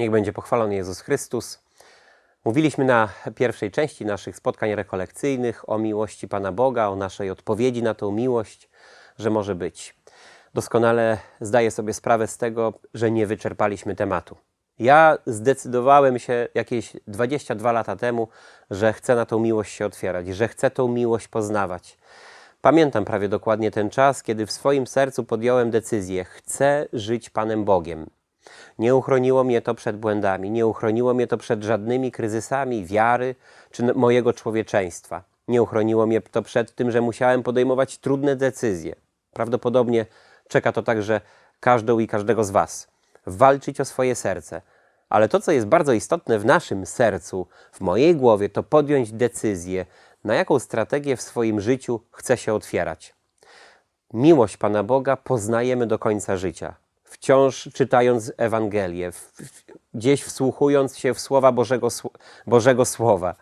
Niech będzie pochwalony Jezus Chrystus. Mówiliśmy na pierwszej części naszych spotkań rekolekcyjnych o miłości Pana Boga, o naszej odpowiedzi na tą miłość, że może być. Doskonale zdaję sobie sprawę z tego, że nie wyczerpaliśmy tematu. Ja zdecydowałem się jakieś 22 lata temu, że chcę na tą miłość się otwierać, że chcę tą miłość poznawać. Pamiętam prawie dokładnie ten czas, kiedy w swoim sercu podjąłem decyzję: chcę żyć Panem Bogiem. Nie uchroniło mnie to przed błędami, nie uchroniło mnie to przed żadnymi kryzysami wiary czy mojego człowieczeństwa. Nie uchroniło mnie to przed tym, że musiałem podejmować trudne decyzje. Prawdopodobnie czeka to także każdą i każdego z Was. Walczyć o swoje serce. Ale to, co jest bardzo istotne w naszym sercu, w mojej głowie, to podjąć decyzję, na jaką strategię w swoim życiu chcę się otwierać. Miłość Pana Boga poznajemy do końca życia. Wciąż czytając Ewangelię, gdzieś wsłuchując się w słowa Bożego, Bożego Słowa,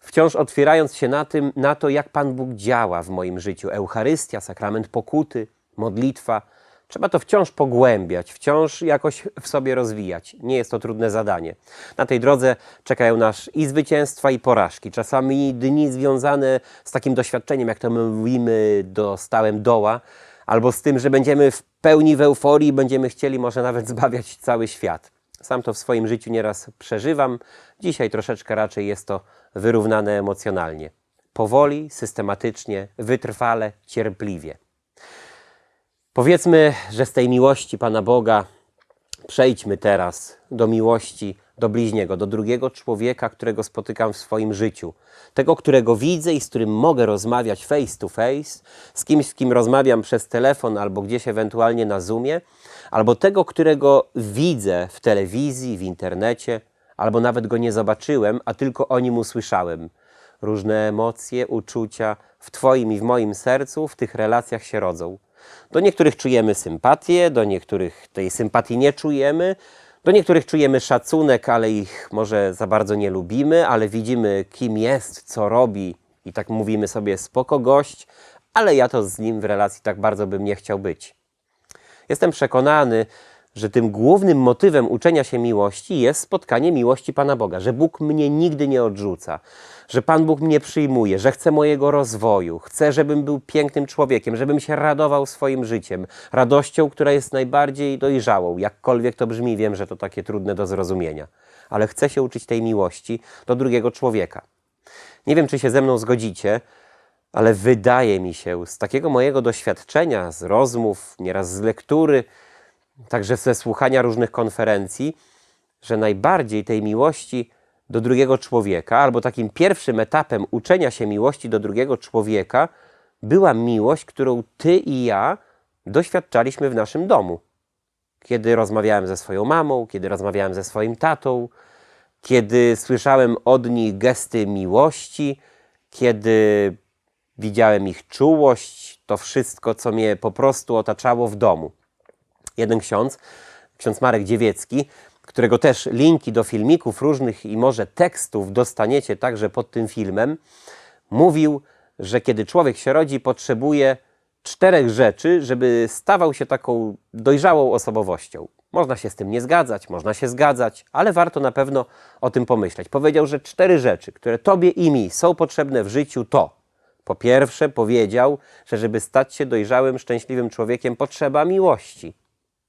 wciąż otwierając się na, tym, na to, jak Pan Bóg działa w moim życiu. Eucharystia, sakrament pokuty, modlitwa. Trzeba to wciąż pogłębiać, wciąż jakoś w sobie rozwijać. Nie jest to trudne zadanie. Na tej drodze czekają nas i zwycięstwa, i porażki. Czasami dni związane z takim doświadczeniem, jak to my mówimy, dostałem doła, albo z tym, że będziemy w pełni w euforii, będziemy chcieli może nawet zbawiać cały świat. Sam to w swoim życiu nieraz przeżywam. Dzisiaj troszeczkę raczej jest to wyrównane emocjonalnie. Powoli, systematycznie, wytrwale, cierpliwie. Powiedzmy, że z tej miłości Pana Boga przejdźmy teraz do miłości do bliźniego, do drugiego człowieka, którego spotykam w swoim życiu. Tego, którego widzę i z którym mogę rozmawiać face to face, z kimś, z kim rozmawiam przez telefon albo gdzieś ewentualnie na Zoomie, albo tego, którego widzę w telewizji, w internecie, albo nawet go nie zobaczyłem, a tylko o nim usłyszałem. Różne emocje, uczucia w Twoim i w moim sercu w tych relacjach się rodzą. Do niektórych czujemy sympatię, do niektórych tej sympatii nie czujemy, do niektórych czujemy szacunek, ale ich może za bardzo nie lubimy, ale widzimy, kim jest, co robi i tak mówimy sobie spoko gość, ale ja to z nim w relacji tak bardzo bym nie chciał być. Jestem przekonany, że tym głównym motywem uczenia się miłości jest spotkanie miłości Pana Boga, że Bóg mnie nigdy nie odrzuca, że Pan Bóg mnie przyjmuje, że chce mojego rozwoju, chce, żebym był pięknym człowiekiem, żebym się radował swoim życiem, radością, która jest najbardziej dojrzałą. Jakkolwiek to brzmi, wiem, że to takie trudne do zrozumienia, ale chcę się uczyć tej miłości do drugiego człowieka. Nie wiem, czy się ze mną zgodzicie, ale wydaje mi się z takiego mojego doświadczenia, z rozmów, nieraz z lektury, także ze słuchania różnych konferencji, że najbardziej tej miłości do drugiego człowieka, albo takim pierwszym etapem uczenia się miłości do drugiego człowieka, była miłość, którą ty i ja doświadczaliśmy w naszym domu. Kiedy rozmawiałem ze swoją mamą, kiedy rozmawiałem ze swoim tatą, kiedy słyszałem od nich gesty miłości, kiedy widziałem ich czułość, to wszystko, co mnie po prostu otaczało w domu. Jeden ksiądz, ksiądz Marek Dziewiecki, którego też linki do filmików różnych i może tekstów dostaniecie także pod tym filmem, mówił, że kiedy człowiek się rodzi, potrzebuje czterech rzeczy, żeby stawał się taką dojrzałą osobowością. Można się z tym nie zgadzać, można się zgadzać, ale warto na pewno o tym pomyśleć. Powiedział, że cztery rzeczy, które tobie i mi są potrzebne w życiu, to po pierwsze powiedział, że żeby stać się dojrzałym, szczęśliwym człowiekiem, potrzeba miłości.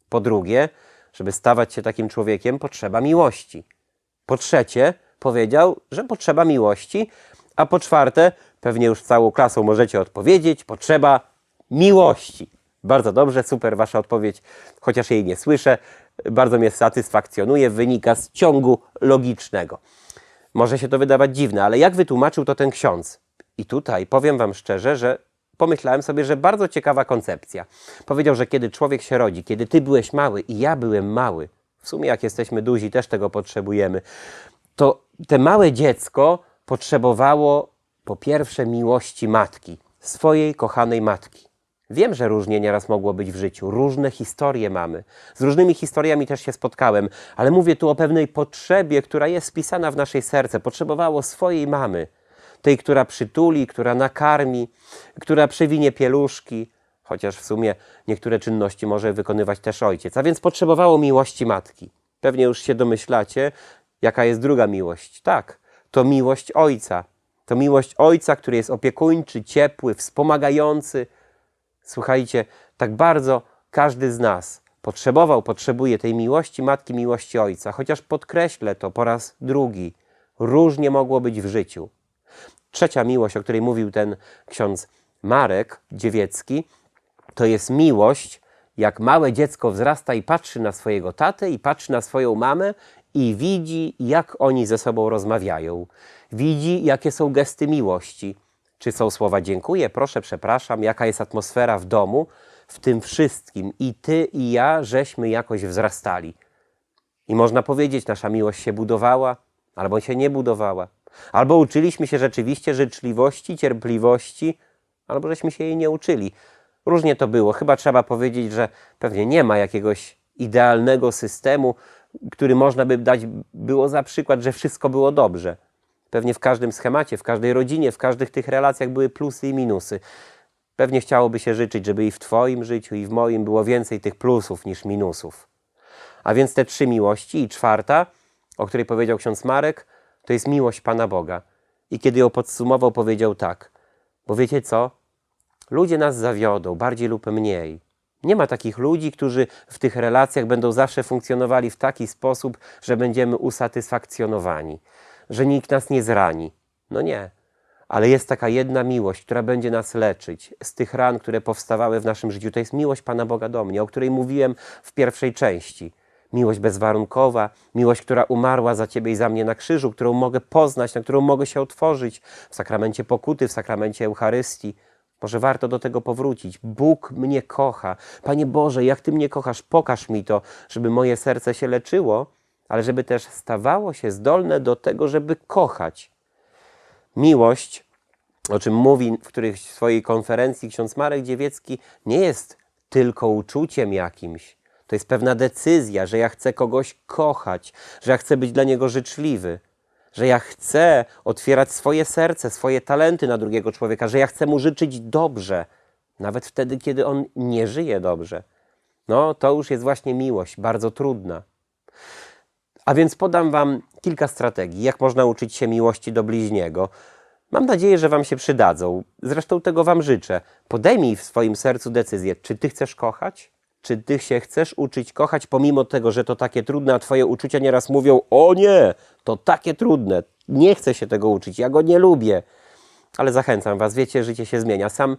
Po drugie, żeby stawać się takim człowiekiem, potrzeba miłości. Po trzecie, powiedział, że potrzeba miłości. A po czwarte, pewnie już całą klasą możecie odpowiedzieć, potrzeba miłości. Bardzo dobrze, super Wasza odpowiedź, chociaż jej nie słyszę. Bardzo mnie satysfakcjonuje, wynika z ciągu logicznego. Może się to wydawać dziwne, ale jak wytłumaczył to ten ksiądz? I tutaj powiem Wam szczerze, że pomyślałem sobie, że bardzo ciekawa koncepcja. Powiedział, że kiedy człowiek się rodzi, kiedy Ty byłeś mały i ja byłem mały, w sumie jak jesteśmy duzi, też tego potrzebujemy, to te małe dziecko potrzebowało po pierwsze miłości matki, swojej kochanej matki. Wiem, że różnie nieraz mogło być w życiu, różne historie mamy. Z różnymi historiami też się spotkałem, ale mówię tu o pewnej potrzebie, która jest wpisana w naszej serce. Potrzebowało swojej mamy, tej, która przytuli, która nakarmi, która przewinie pieluszki, chociaż w sumie niektóre czynności może wykonywać też ojciec, a więc potrzebowało miłości matki. Pewnie już się domyślacie, jaka jest druga miłość. Tak, to miłość Ojca. To miłość Ojca, który jest opiekuńczy, ciepły, wspomagający. Słuchajcie, tak bardzo każdy z nas potrzebował, potrzebuje tej miłości matki, miłości Ojca. Chociaż podkreślę to po raz drugi. Różnie mogło być w życiu. Trzecia miłość, o której mówił ten ksiądz Marek Dziewiecki, to jest miłość, jak małe dziecko wzrasta i patrzy na swojego tatę i patrzy na swoją mamę i widzi, jak oni ze sobą rozmawiają. Widzi, jakie są gesty miłości. Czy są słowa dziękuję, proszę, przepraszam, jaka jest atmosfera w domu. W tym wszystkim i ty, i ja, żeśmy jakoś wzrastali. I można powiedzieć, nasza miłość się budowała, albo się nie budowała. Albo uczyliśmy się rzeczywiście życzliwości, cierpliwości, albo żeśmy się jej nie uczyli. Różnie to było. Chyba trzeba powiedzieć, że pewnie nie ma jakiegoś idealnego systemu, który można by dać było za przykład, że wszystko było dobrze. Pewnie w każdym schemacie, w każdej rodzinie, w każdych tych relacjach były plusy i minusy. Pewnie chciałoby się życzyć, żeby i w Twoim życiu, i w moim było więcej tych plusów niż minusów. A więc te trzy miłości i czwarta, o której powiedział ksiądz Marek, to jest miłość Pana Boga. I kiedy ją podsumował, powiedział tak: Bo wiecie co? Ludzie nas zawiodą, bardziej lub mniej. Nie ma takich ludzi, którzy w tych relacjach będą zawsze funkcjonowali w taki sposób, że będziemy usatysfakcjonowani, że nikt nas nie zrani. No nie. Ale jest taka jedna miłość, która będzie nas leczyć z tych ran, które powstawały w naszym życiu. To jest miłość Pana Boga do mnie, o której mówiłem w pierwszej części. Miłość bezwarunkowa, miłość, która umarła za Ciebie i za mnie na krzyżu, którą mogę poznać, na którą mogę się otworzyć w sakramencie pokuty, w sakramencie Eucharystii. Może warto do tego powrócić. Bóg mnie kocha. Panie Boże, jak Ty mnie kochasz, pokaż mi to, żeby moje serce się leczyło, ale żeby też stawało się zdolne do tego, żeby kochać. Miłość, o czym mówi w którejś swojej konferencji ksiądz Marek Dziewiecki, nie jest tylko uczuciem jakimś. To jest pewna decyzja, że ja chcę kogoś kochać, że ja chcę być dla niego życzliwy, że ja chcę otwierać swoje serce, swoje talenty na drugiego człowieka, że ja chcę mu życzyć dobrze, nawet wtedy, kiedy on nie żyje dobrze. No, to już jest właśnie miłość, bardzo trudna. A więc podam Wam kilka strategii, jak można uczyć się miłości do bliźniego. Mam nadzieję, że Wam się przydadzą. Zresztą tego Wam życzę. Podejmij w swoim sercu decyzję, czy Ty chcesz kochać, czy Ty się chcesz uczyć kochać, pomimo tego, że to takie trudne, a Twoje uczucia nieraz mówią: O nie, to takie trudne, nie chcę się tego uczyć, ja go nie lubię. Ale zachęcam Was, wiecie, życie się zmienia. Sam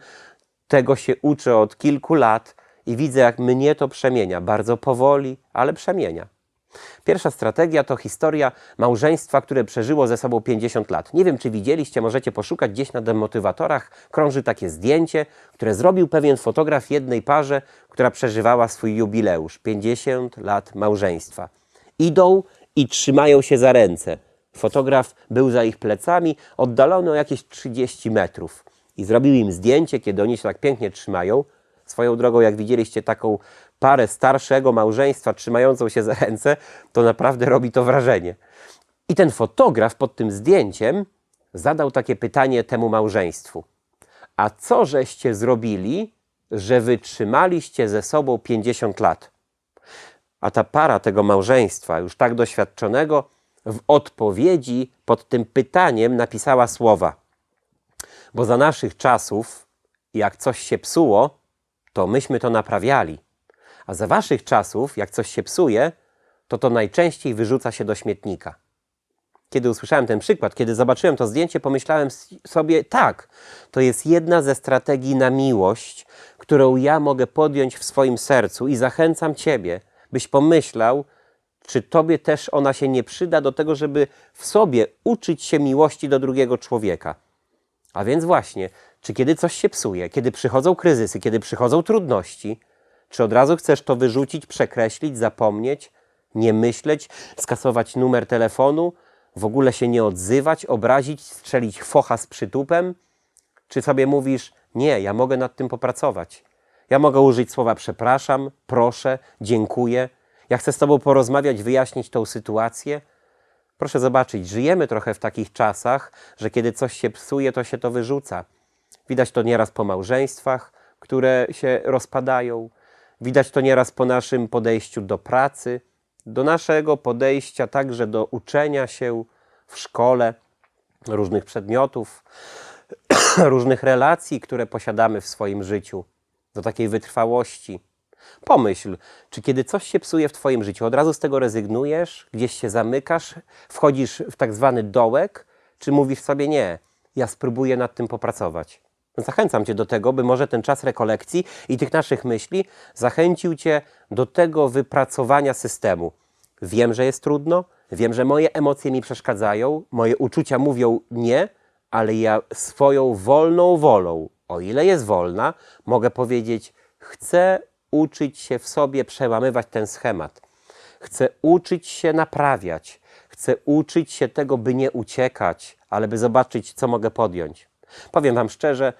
tego się uczę od kilku lat i widzę, jak mnie to przemienia. Bardzo powoli, ale przemienia. Pierwsza strategia to historia małżeństwa, które przeżyło ze sobą 50 lat. Nie wiem, czy widzieliście, możecie poszukać gdzieś na demotywatorach. Krąży takie zdjęcie, które zrobił pewien fotograf jednej parze, która przeżywała swój jubileusz 50 lat małżeństwa. Idą i trzymają się za ręce. Fotograf był za ich plecami, oddalony o jakieś 30 metrów. I zrobił im zdjęcie, kiedy oni się tak pięknie trzymają. Swoją drogą, jak widzieliście taką parę starszego małżeństwa trzymającą się za ręce, to naprawdę robi to wrażenie. I ten fotograf pod tym zdjęciem zadał takie pytanie temu małżeństwu. A co żeście zrobili, że wytrzymaliście ze sobą 50 lat? A ta para tego małżeństwa, już tak doświadczonego, w odpowiedzi pod tym pytaniem napisała słowa: Bo za naszych czasów, jak coś się psuło, to myśmy to naprawiali. A za waszych czasów, jak coś się psuje, to to najczęściej wyrzuca się do śmietnika. Kiedy usłyszałem ten przykład, kiedy zobaczyłem to zdjęcie, pomyślałem sobie, tak, to jest jedna ze strategii na miłość, którą ja mogę podjąć w swoim sercu i zachęcam Ciebie, byś pomyślał, czy Tobie też ona się nie przyda do tego, żeby w sobie uczyć się miłości do drugiego człowieka. A więc właśnie, czy kiedy coś się psuje, kiedy przychodzą kryzysy, kiedy przychodzą trudności, czy od razu chcesz to wyrzucić, przekreślić, zapomnieć, nie myśleć, skasować numer telefonu, w ogóle się nie odzywać, obrazić, strzelić focha z przytupem? Czy sobie mówisz, nie, ja mogę nad tym popracować. Ja mogę użyć słowa przepraszam, proszę, dziękuję. Ja chcę z Tobą porozmawiać, wyjaśnić tą sytuację. Proszę zobaczyć, żyjemy trochę w takich czasach, że kiedy coś się psuje, to się to wyrzuca. Widać to nieraz po małżeństwach, które się rozpadają. Widać to nieraz po naszym podejściu do pracy, do naszego podejścia także do uczenia się w szkole różnych przedmiotów, różnych relacji, które posiadamy w swoim życiu, do takiej wytrwałości. Pomyśl, czy kiedy coś się psuje w Twoim życiu, od razu z tego rezygnujesz, gdzieś się zamykasz, wchodzisz w tak zwany dołek, czy mówisz sobie nie, ja spróbuję nad tym popracować. Zachęcam Cię do tego, by może ten czas rekolekcji i tych naszych myśli zachęcił Cię do tego wypracowania systemu. Wiem, że jest trudno, wiem, że moje emocje mi przeszkadzają, moje uczucia mówią nie, ale ja swoją wolną wolą, o ile jest wolna, mogę powiedzieć: chcę uczyć się w sobie przełamywać ten schemat. Chcę uczyć się naprawiać. Chcę uczyć się tego, by nie uciekać, ale by zobaczyć, co mogę podjąć. Powiem Wam szczerze,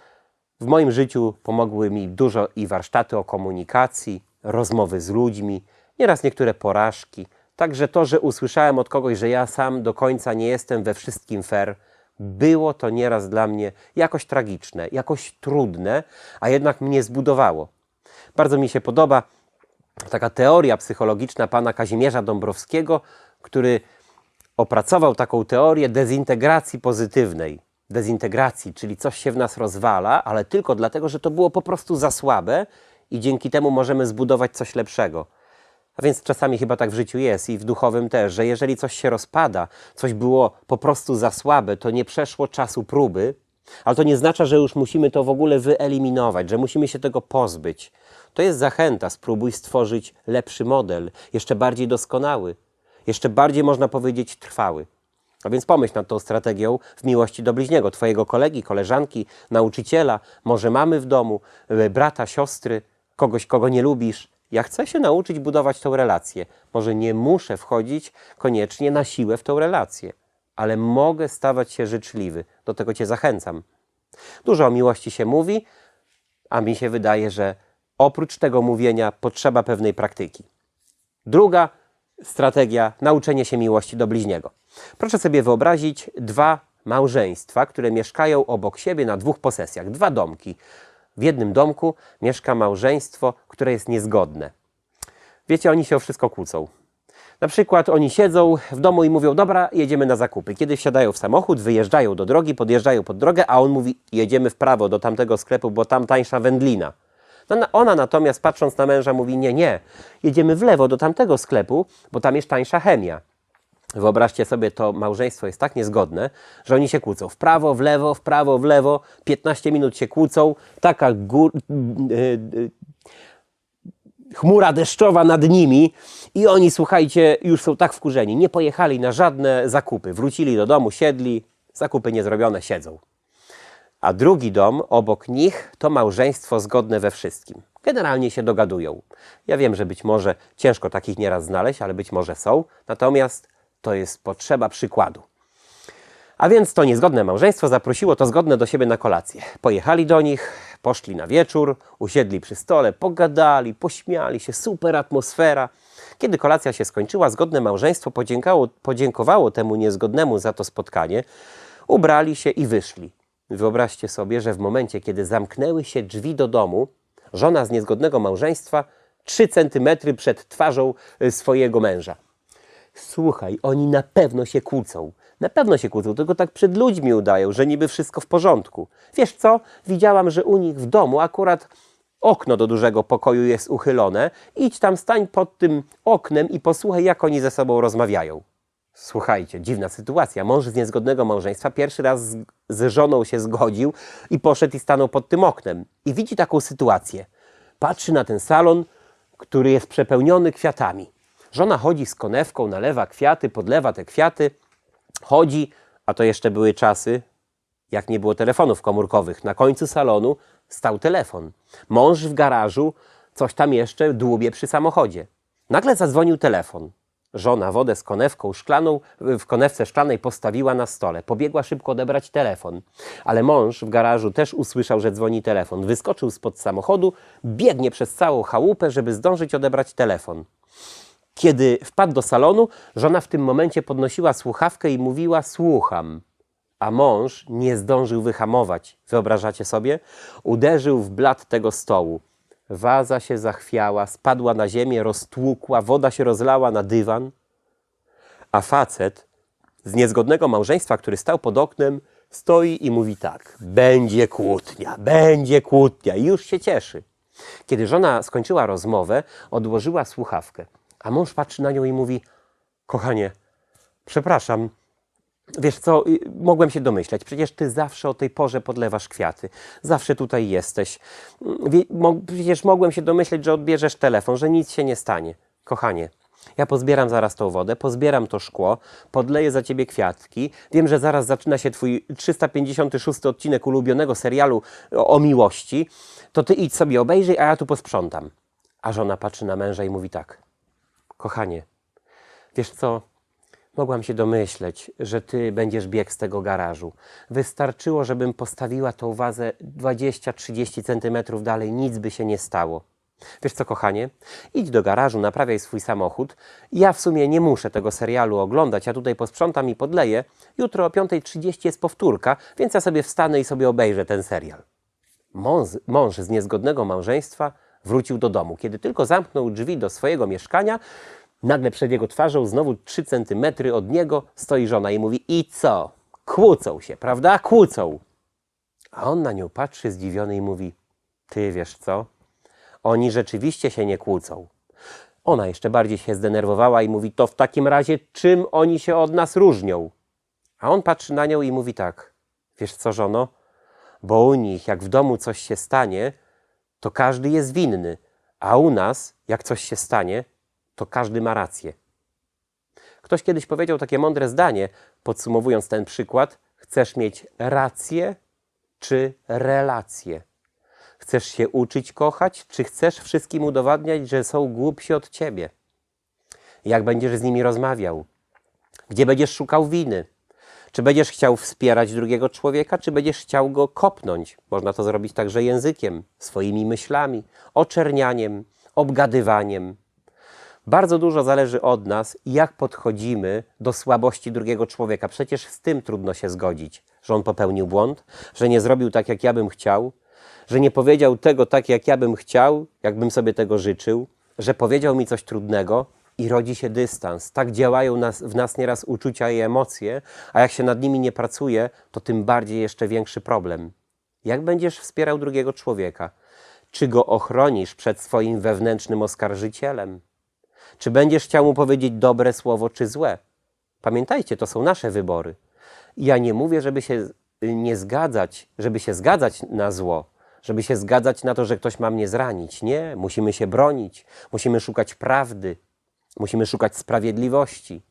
w moim życiu pomogły mi dużo i warsztaty o komunikacji, rozmowy z ludźmi, nieraz niektóre porażki. Także to, że usłyszałem od kogoś, że ja sam do końca nie jestem we wszystkim fair, było to nieraz dla mnie jakoś tragiczne, jakoś trudne, a jednak mnie zbudowało. Bardzo mi się podoba taka teoria psychologiczna pana Kazimierza Dąbrowskiego, który opracował taką teorię dezintegracji pozytywnej. Dezintegracji, czyli coś się w nas rozwala, ale tylko dlatego, że to było po prostu za słabe i dzięki temu możemy zbudować coś lepszego. A więc czasami chyba tak w życiu jest i w duchowym też, że jeżeli coś się rozpada, coś było po prostu za słabe, to nie przeszło czasu próby, ale to nie znaczy, że już musimy to w ogóle wyeliminować, że musimy się tego pozbyć. To jest zachęta, spróbuj stworzyć lepszy model, jeszcze bardziej doskonały, jeszcze bardziej można powiedzieć trwały. A więc pomyśl nad tą strategią w miłości do bliźniego, twojego kolegi, koleżanki, nauczyciela, może mamy w domu, e, brata, siostry, kogoś, kogo nie lubisz. Ja chcę się nauczyć budować tą relację. Może nie muszę wchodzić koniecznie na siłę w tą relację, ale mogę stawać się życzliwy. Do tego Cię zachęcam. Dużo o miłości się mówi, a mi się wydaje, że oprócz tego mówienia potrzeba pewnej praktyki. Druga strategia nauczenie się miłości do bliźniego. Proszę sobie wyobrazić dwa małżeństwa, które mieszkają obok siebie na dwóch posesjach, dwa domki. W jednym domku mieszka małżeństwo, które jest niezgodne. Wiecie, oni się o wszystko kłócą. Na przykład oni siedzą w domu i mówią: Dobra, jedziemy na zakupy. Kiedy wsiadają w samochód, wyjeżdżają do drogi, podjeżdżają pod drogę, a on mówi: Jedziemy w prawo do tamtego sklepu, bo tam tańsza wędlina. No, ona natomiast patrząc na męża mówi: Nie, nie, jedziemy w lewo do tamtego sklepu, bo tam jest tańsza chemia. Wyobraźcie sobie, to małżeństwo jest tak niezgodne, że oni się kłócą. W prawo, w lewo, w prawo, w lewo. 15 minut się kłócą. Taka gór, yy, chmura deszczowa nad nimi i oni, słuchajcie, już są tak wkurzeni. Nie pojechali na żadne zakupy. Wrócili do domu, siedli, zakupy niezrobione, siedzą. A drugi dom obok nich to małżeństwo zgodne we wszystkim. Generalnie się dogadują. Ja wiem, że być może ciężko takich nieraz znaleźć, ale być może są. Natomiast to jest potrzeba przykładu. A więc to niezgodne małżeństwo zaprosiło to zgodne do siebie na kolację. Pojechali do nich, poszli na wieczór, usiedli przy stole, pogadali, pośmiali się, super atmosfera. Kiedy kolacja się skończyła, zgodne małżeństwo podziękowało, temu niezgodnemu za to spotkanie, ubrali się i wyszli. Wyobraźcie sobie, że w momencie, kiedy zamknęły się drzwi do domu, żona z niezgodnego małżeństwa trzy centymetry przed twarzą y, swojego męża. Słuchaj, oni na pewno się kłócą. Na pewno się kłócą, tylko tak przed ludźmi udają, że niby wszystko w porządku. Wiesz co? Widziałam, że u nich w domu akurat okno do dużego pokoju jest uchylone. Idź tam, stań pod tym oknem i posłuchaj, jak oni ze sobą rozmawiają. Słuchajcie, dziwna sytuacja. Mąż z niezgodnego małżeństwa pierwszy raz z, z żoną się zgodził i poszedł i stanął pod tym oknem. I widzi taką sytuację. Patrzy na ten salon, który jest przepełniony kwiatami. Żona chodzi z konewką, nalewa kwiaty, podlewa te kwiaty, chodzi, a to jeszcze były czasy, jak nie było telefonów komórkowych. Na końcu salonu stał telefon. Mąż w garażu coś tam jeszcze dłubie przy samochodzie. Nagle zadzwonił telefon. Żona wodę z konewką szklaną w konewce szklanej postawiła na stole. Pobiegła szybko odebrać telefon. Ale mąż w garażu też usłyszał, że dzwoni telefon. Wyskoczył spod samochodu, biegnie przez całą chałupę, żeby zdążyć odebrać telefon. Kiedy wpadł do salonu, żona w tym momencie podnosiła słuchawkę i mówiła: Słucham. A mąż nie zdążył wyhamować. Wyobrażacie sobie? Uderzył w blat tego stołu. Waza się zachwiała, spadła na ziemię, roztłukła, woda się rozlała na dywan. A facet z niezgodnego małżeństwa, który stał pod oknem, stoi i mówi tak: Będzie kłótnia, będzie kłótnia, i już się cieszy. Kiedy żona skończyła rozmowę, odłożyła słuchawkę, a mąż patrzy na nią i mówi: Kochanie, przepraszam, Wiesz co, y, mogłem się domyśleć, przecież ty zawsze o tej porze podlewasz kwiaty, zawsze tutaj jesteś. Mm, Przecież mogłem się domyśleć, że odbierzesz telefon, że nic się nie stanie. Kochanie, ja pozbieram zaraz tą wodę, pozbieram to szkło, podleję za ciebie kwiatki. Wiem, że zaraz zaczyna się twój 356 odcinek ulubionego serialu o miłości. To ty idź sobie obejrzyj, a ja tu posprzątam. A żona patrzy na męża i mówi tak: Kochanie, wiesz co? Mogłam się domyśleć, że ty będziesz biegł z tego garażu. Wystarczyło, żebym postawiła tą wazę 20-30 centymetrów dalej, nic by się nie stało. Wiesz co, kochanie? Idź do garażu, naprawiaj swój samochód. Ja w sumie nie muszę tego serialu oglądać, ja tutaj posprzątam i podleję. Jutro o 5.30 jest powtórka, więc ja sobie wstanę i sobie obejrzę ten serial. Mąż, mąż z niezgodnego małżeństwa wrócił do domu. Kiedy tylko zamknął drzwi do swojego mieszkania, nagle przed jego twarzą, znowu 3 centymetry od niego, stoi żona i mówi: I co? Kłócą się, prawda? Kłócą. A on na nią patrzy zdziwiony i mówi: Ty wiesz co? Oni rzeczywiście się nie kłócą. Ona jeszcze bardziej się zdenerwowała i mówi: To w takim razie, czym oni się od nas różnią? A on patrzy na nią i mówi tak: Wiesz co, żono? Bo u nich, jak w domu coś się stanie, to każdy jest winny, a u nas, jak coś się stanie, to każdy ma rację. Ktoś kiedyś powiedział takie mądre zdanie, podsumowując ten przykład: chcesz mieć rację czy relację? Chcesz się uczyć kochać, czy chcesz wszystkim udowadniać, że są głupsi od ciebie? Jak będziesz z nimi rozmawiał? Gdzie będziesz szukał winy? Czy będziesz chciał wspierać drugiego człowieka, czy będziesz chciał go kopnąć? Można to zrobić także językiem, swoimi myślami, oczernianiem, obgadywaniem. Bardzo dużo zależy od nas, jak podchodzimy do słabości drugiego człowieka. Przecież z tym trudno się zgodzić, że on popełnił błąd, że nie zrobił tak, jak ja bym chciał, że nie powiedział tego tak, jak ja bym chciał, jakbym sobie tego życzył, że powiedział mi coś trudnego i rodzi się dystans. Tak działają nas, w nas nieraz uczucia i emocje, a jak się nad nimi nie pracuje, to tym bardziej jeszcze większy problem. Jak będziesz wspierał drugiego człowieka? Czy go ochronisz przed swoim wewnętrznym oskarżycielem? Czy będziesz chciał mu powiedzieć dobre słowo czy złe? Pamiętajcie, to są nasze wybory. Ja nie mówię, żeby się y, nie zgadzać, żeby się zgadzać na zło, żeby się zgadzać na to, że ktoś ma mnie zranić. Nie, musimy się bronić, musimy szukać prawdy, musimy szukać sprawiedliwości.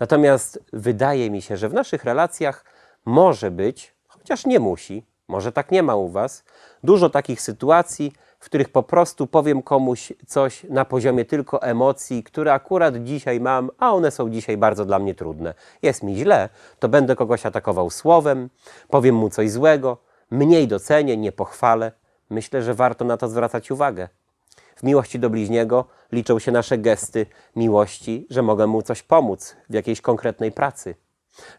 Natomiast wydaje mi się, że w naszych relacjach może być, chociaż nie musi, może tak nie ma u Was, dużo takich sytuacji, w których po prostu powiem komuś coś na poziomie tylko emocji, które akurat dzisiaj mam, a one są dzisiaj bardzo dla mnie trudne. Jest mi źle, to będę kogoś atakował słowem, powiem mu coś złego, mniej docenię, nie pochwalę. Myślę, że warto na to zwracać uwagę. W miłości do bliźniego liczą się nasze gesty miłości, że mogę mu coś pomóc w jakiejś konkretnej pracy.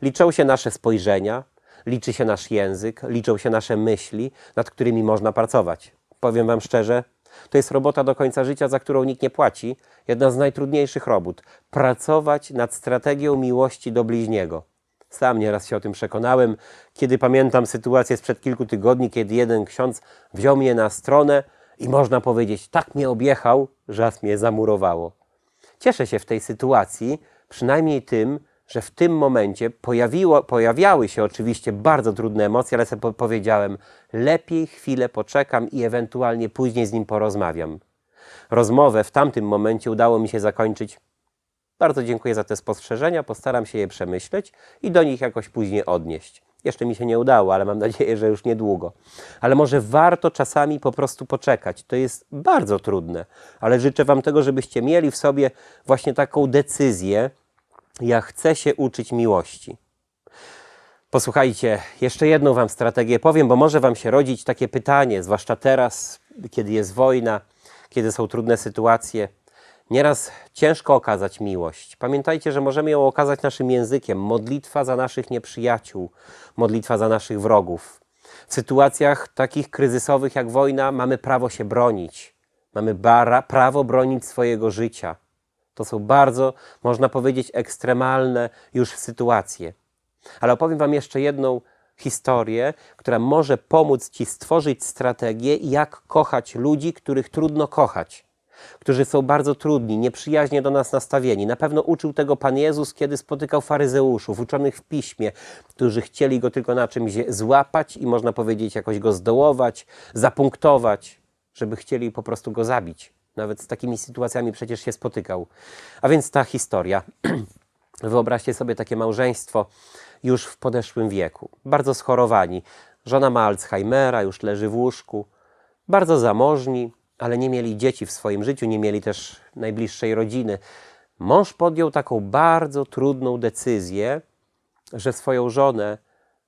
Liczą się nasze spojrzenia, liczy się nasz język, liczą się nasze myśli, nad którymi można pracować. Powiem Wam szczerze, to jest robota do końca życia, za którą nikt nie płaci. Jedna z najtrudniejszych robót. Pracować nad strategią miłości do bliźniego. Sam nieraz się o tym przekonałem, kiedy pamiętam sytuację sprzed kilku tygodni, kiedy jeden ksiądz wziął mnie na stronę i można powiedzieć, tak mnie objechał, że aż mnie zamurowało. Cieszę się w tej sytuacji, przynajmniej tym, że w tym momencie pojawiło, pojawiały się oczywiście bardzo trudne emocje, ale sobie po- powiedziałem, lepiej chwilę poczekam i ewentualnie później z nim porozmawiam. Rozmowę w tamtym momencie udało mi się zakończyć. Bardzo dziękuję za te spostrzeżenia, postaram się je przemyśleć i do nich jakoś później odnieść. Jeszcze mi się nie udało, ale mam nadzieję, że już niedługo. Ale może warto czasami po prostu poczekać. To jest bardzo trudne, ale życzę Wam tego, żebyście mieli w sobie właśnie taką decyzję, ja chcę się uczyć miłości. Posłuchajcie, jeszcze jedną Wam strategię powiem, bo może Wam się rodzić takie pytanie, zwłaszcza teraz, kiedy jest wojna, kiedy są trudne sytuacje. Nieraz ciężko okazać miłość. Pamiętajcie, że możemy ją okazać naszym językiem. Modlitwa za naszych nieprzyjaciół, modlitwa za naszych wrogów. W sytuacjach takich kryzysowych jak wojna mamy prawo się bronić. Mamy bara, prawo bronić swojego życia. To są bardzo, można powiedzieć, ekstremalne już sytuacje. Ale opowiem Wam jeszcze jedną historię, która może pomóc Ci stworzyć strategię, jak kochać ludzi, których trudno kochać, którzy są bardzo trudni, nieprzyjaźnie do nas nastawieni. Na pewno uczył tego Pan Jezus, kiedy spotykał faryzeuszów, uczonych w piśmie, którzy chcieli go tylko na czymś złapać i można powiedzieć jakoś go zdołować, zapunktować, żeby chcieli po prostu go zabić. Nawet z takimi sytuacjami przecież się spotykał. A więc ta historia. Wyobraźcie sobie takie małżeństwo już w podeszłym wieku, bardzo schorowani. Żona ma Alzheimera, już leży w łóżku, bardzo zamożni, ale nie mieli dzieci w swoim życiu, nie mieli też najbliższej rodziny. Mąż podjął taką bardzo trudną decyzję, że swoją żonę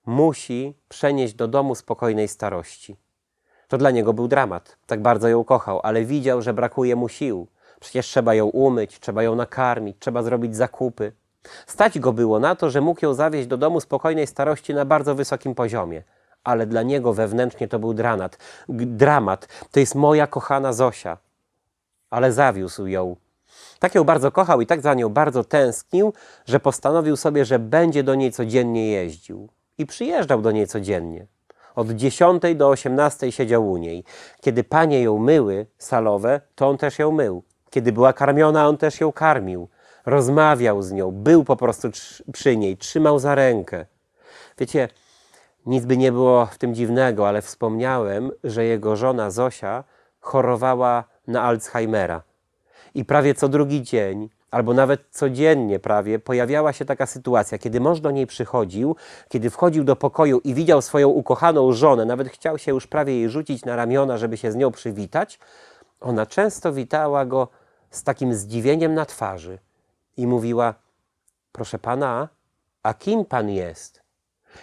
musi przenieść do domu spokojnej starości. To dla niego był dramat. Tak bardzo ją kochał, ale widział, że brakuje mu sił. Przecież trzeba ją umyć, trzeba ją nakarmić, trzeba zrobić zakupy. Stać go było na to, że mógł ją zawieźć do domu spokojnej starości na bardzo wysokim poziomie. Ale dla niego wewnętrznie to był dramat. Dramat. To jest moja kochana Zosia. Ale zawiózł ją. Tak ją bardzo kochał i tak za nią bardzo tęsknił, że postanowił sobie, że będzie do niej codziennie jeździł. I przyjeżdżał do niej codziennie. Od 10 do 18 siedział u niej. Kiedy panie ją myły, salowe, to on też ją mył. Kiedy była karmiona, on też ją karmił. Rozmawiał z nią, był po prostu przy niej, trzymał za rękę. Wiecie, nic by nie było w tym dziwnego, ale wspomniałem, że jego żona Zosia chorowała na Alzheimera. I prawie co drugi dzień albo nawet codziennie prawie pojawiała się taka sytuacja, kiedy mąż do niej przychodził, kiedy wchodził do pokoju i widział swoją ukochaną żonę, nawet chciał się już prawie jej rzucić na ramiona, żeby się z nią przywitać, ona często witała go z takim zdziwieniem na twarzy i mówiła: Proszę pana, a kim pan jest?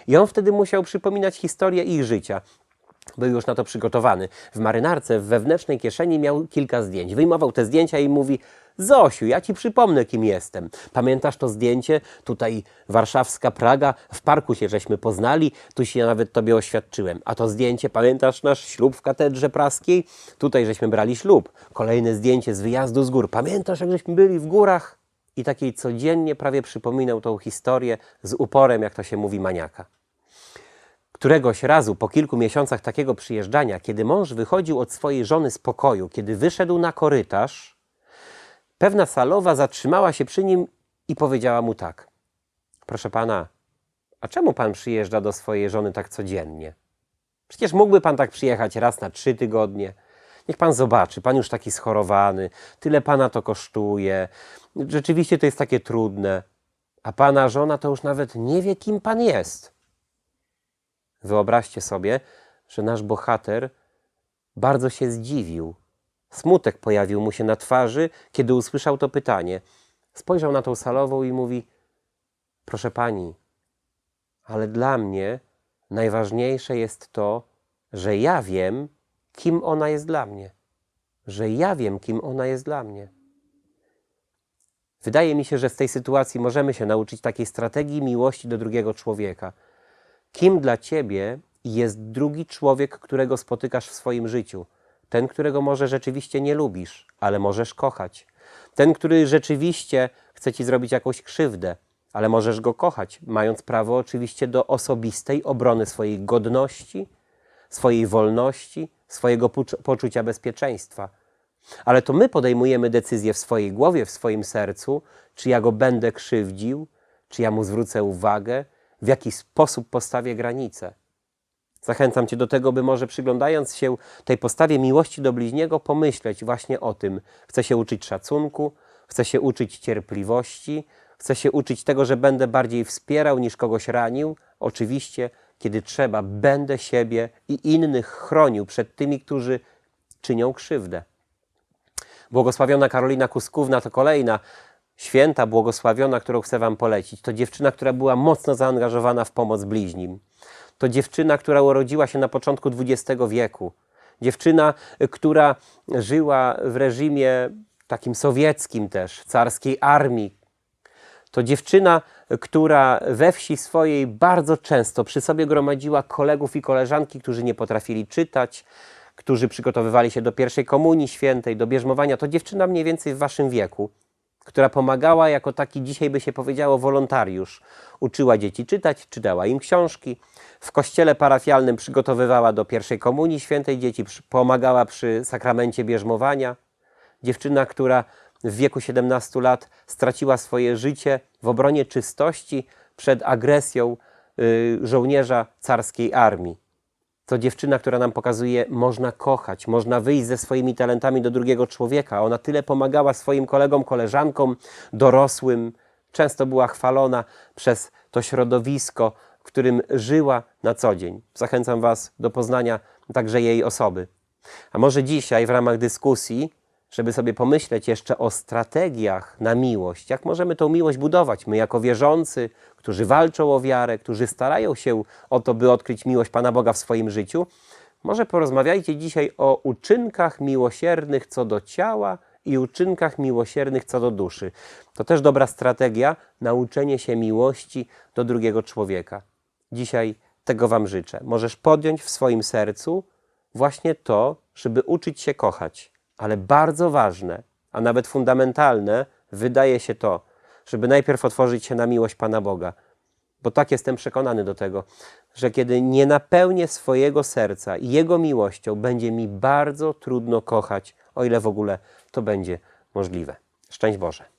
I on wtedy musiał przypominać historię ich życia. Był już na to przygotowany. W marynarce w wewnętrznej kieszeni miał kilka zdjęć. Wyjmował te zdjęcia i mówi: Zosiu, ja ci przypomnę, kim jestem. Pamiętasz to zdjęcie? Tutaj warszawska Praga, w parku się żeśmy poznali, tu się nawet tobie oświadczyłem. A to zdjęcie, pamiętasz nasz ślub w katedrze praskiej? Tutaj żeśmy brali ślub. Kolejne zdjęcie z wyjazdu z gór. Pamiętasz, jak żeśmy byli w górach? I takiej codziennie prawie przypominał tą historię z uporem, jak to się mówi, maniaka. Któregoś razu po kilku miesiącach takiego przyjeżdżania, kiedy mąż wychodził od swojej żony z pokoju, kiedy wyszedł na korytarz, Pewna salowa zatrzymała się przy nim i powiedziała mu tak: Proszę pana, a czemu pan przyjeżdża do swojej żony tak codziennie? Przecież mógłby pan tak przyjechać raz na trzy tygodnie. Niech pan zobaczy, pan już taki schorowany, tyle pana to kosztuje. Rzeczywiście to jest takie trudne. A pana żona to już nawet nie wie, kim pan jest. Wyobraźcie sobie, że nasz bohater bardzo się zdziwił Smutek pojawił mu się na twarzy, kiedy usłyszał to pytanie. Spojrzał na tą salową i mówi: Proszę pani, ale dla mnie najważniejsze jest to, że ja wiem, kim ona jest dla mnie. Że ja wiem, kim ona jest dla mnie. Wydaje mi się, że z tej sytuacji możemy się nauczyć takiej strategii miłości do drugiego człowieka. Kim dla ciebie jest drugi człowiek, którego spotykasz w swoim życiu? Ten, którego może rzeczywiście nie lubisz, ale możesz kochać. Ten, który rzeczywiście chce ci zrobić jakąś krzywdę, ale możesz go kochać, mając prawo oczywiście do osobistej obrony swojej godności, swojej wolności, swojego poczucia bezpieczeństwa. Ale to my podejmujemy decyzję w swojej głowie, w swoim sercu, czy ja go będę krzywdził, czy ja mu zwrócę uwagę, w jaki sposób postawię granice. Zachęcam Cię do tego, by może przyglądając się tej postawie miłości do bliźniego, pomyśleć właśnie o tym. Chcę się uczyć szacunku, chcę się uczyć cierpliwości, chcę się uczyć tego, że będę bardziej wspierał niż kogoś ranił. Oczywiście, kiedy trzeba, będę siebie i innych chronił przed tymi, którzy czynią krzywdę. Błogosławiona Karolina Kuskówna to kolejna święta błogosławiona, którą chcę Wam polecić. To dziewczyna, która była mocno zaangażowana w pomoc bliźnim. To dziewczyna, która urodziła się na początku XX wieku. Dziewczyna, która żyła w reżimie takim sowieckim też, carskiej armii. To dziewczyna, która we wsi swojej bardzo często przy sobie gromadziła kolegów i koleżanki, którzy nie potrafili czytać, którzy przygotowywali się do pierwszej komunii świętej, do bierzmowania, to dziewczyna mniej więcej w waszym wieku, która pomagała jako taki, dzisiaj by się powiedziało, wolontariusz. Uczyła dzieci czytać, czytała im książki. W kościele parafialnym przygotowywała do pierwszej komunii świętej dzieci, pomagała przy sakramencie bierzmowania. Dziewczyna, która w wieku 17 lat straciła swoje życie w obronie czystości przed agresją y, żołnierza carskiej armii. To dziewczyna, która nam pokazuje, można kochać, można wyjść ze swoimi talentami do drugiego człowieka. Ona tyle pomagała swoim kolegom, koleżankom, dorosłym. Często była chwalona przez to środowisko, w którym żyła na co dzień. Zachęcam Was do poznania także jej osoby. A może dzisiaj w ramach dyskusji, żeby sobie pomyśleć jeszcze o strategiach na miłość, jak możemy tą miłość budować, my jako wierzący, którzy walczą o wiarę, którzy starają się o to, by odkryć miłość Pana Boga w swoim życiu, może porozmawiajcie dzisiaj o uczynkach miłosiernych co do ciała i uczynkach miłosiernych co do duszy. To też dobra strategia, nauczenie się miłości do drugiego człowieka. Dzisiaj tego Wam życzę. Możesz podjąć w swoim sercu właśnie to, żeby uczyć się kochać. Ale bardzo ważne, a nawet fundamentalne, wydaje się to, żeby najpierw otworzyć się na miłość Pana Boga. Bo tak jestem przekonany do tego, że kiedy nie napełnię swojego serca Jego miłością, będzie mi bardzo trudno kochać, o ile w ogóle to będzie możliwe. Szczęść Boże.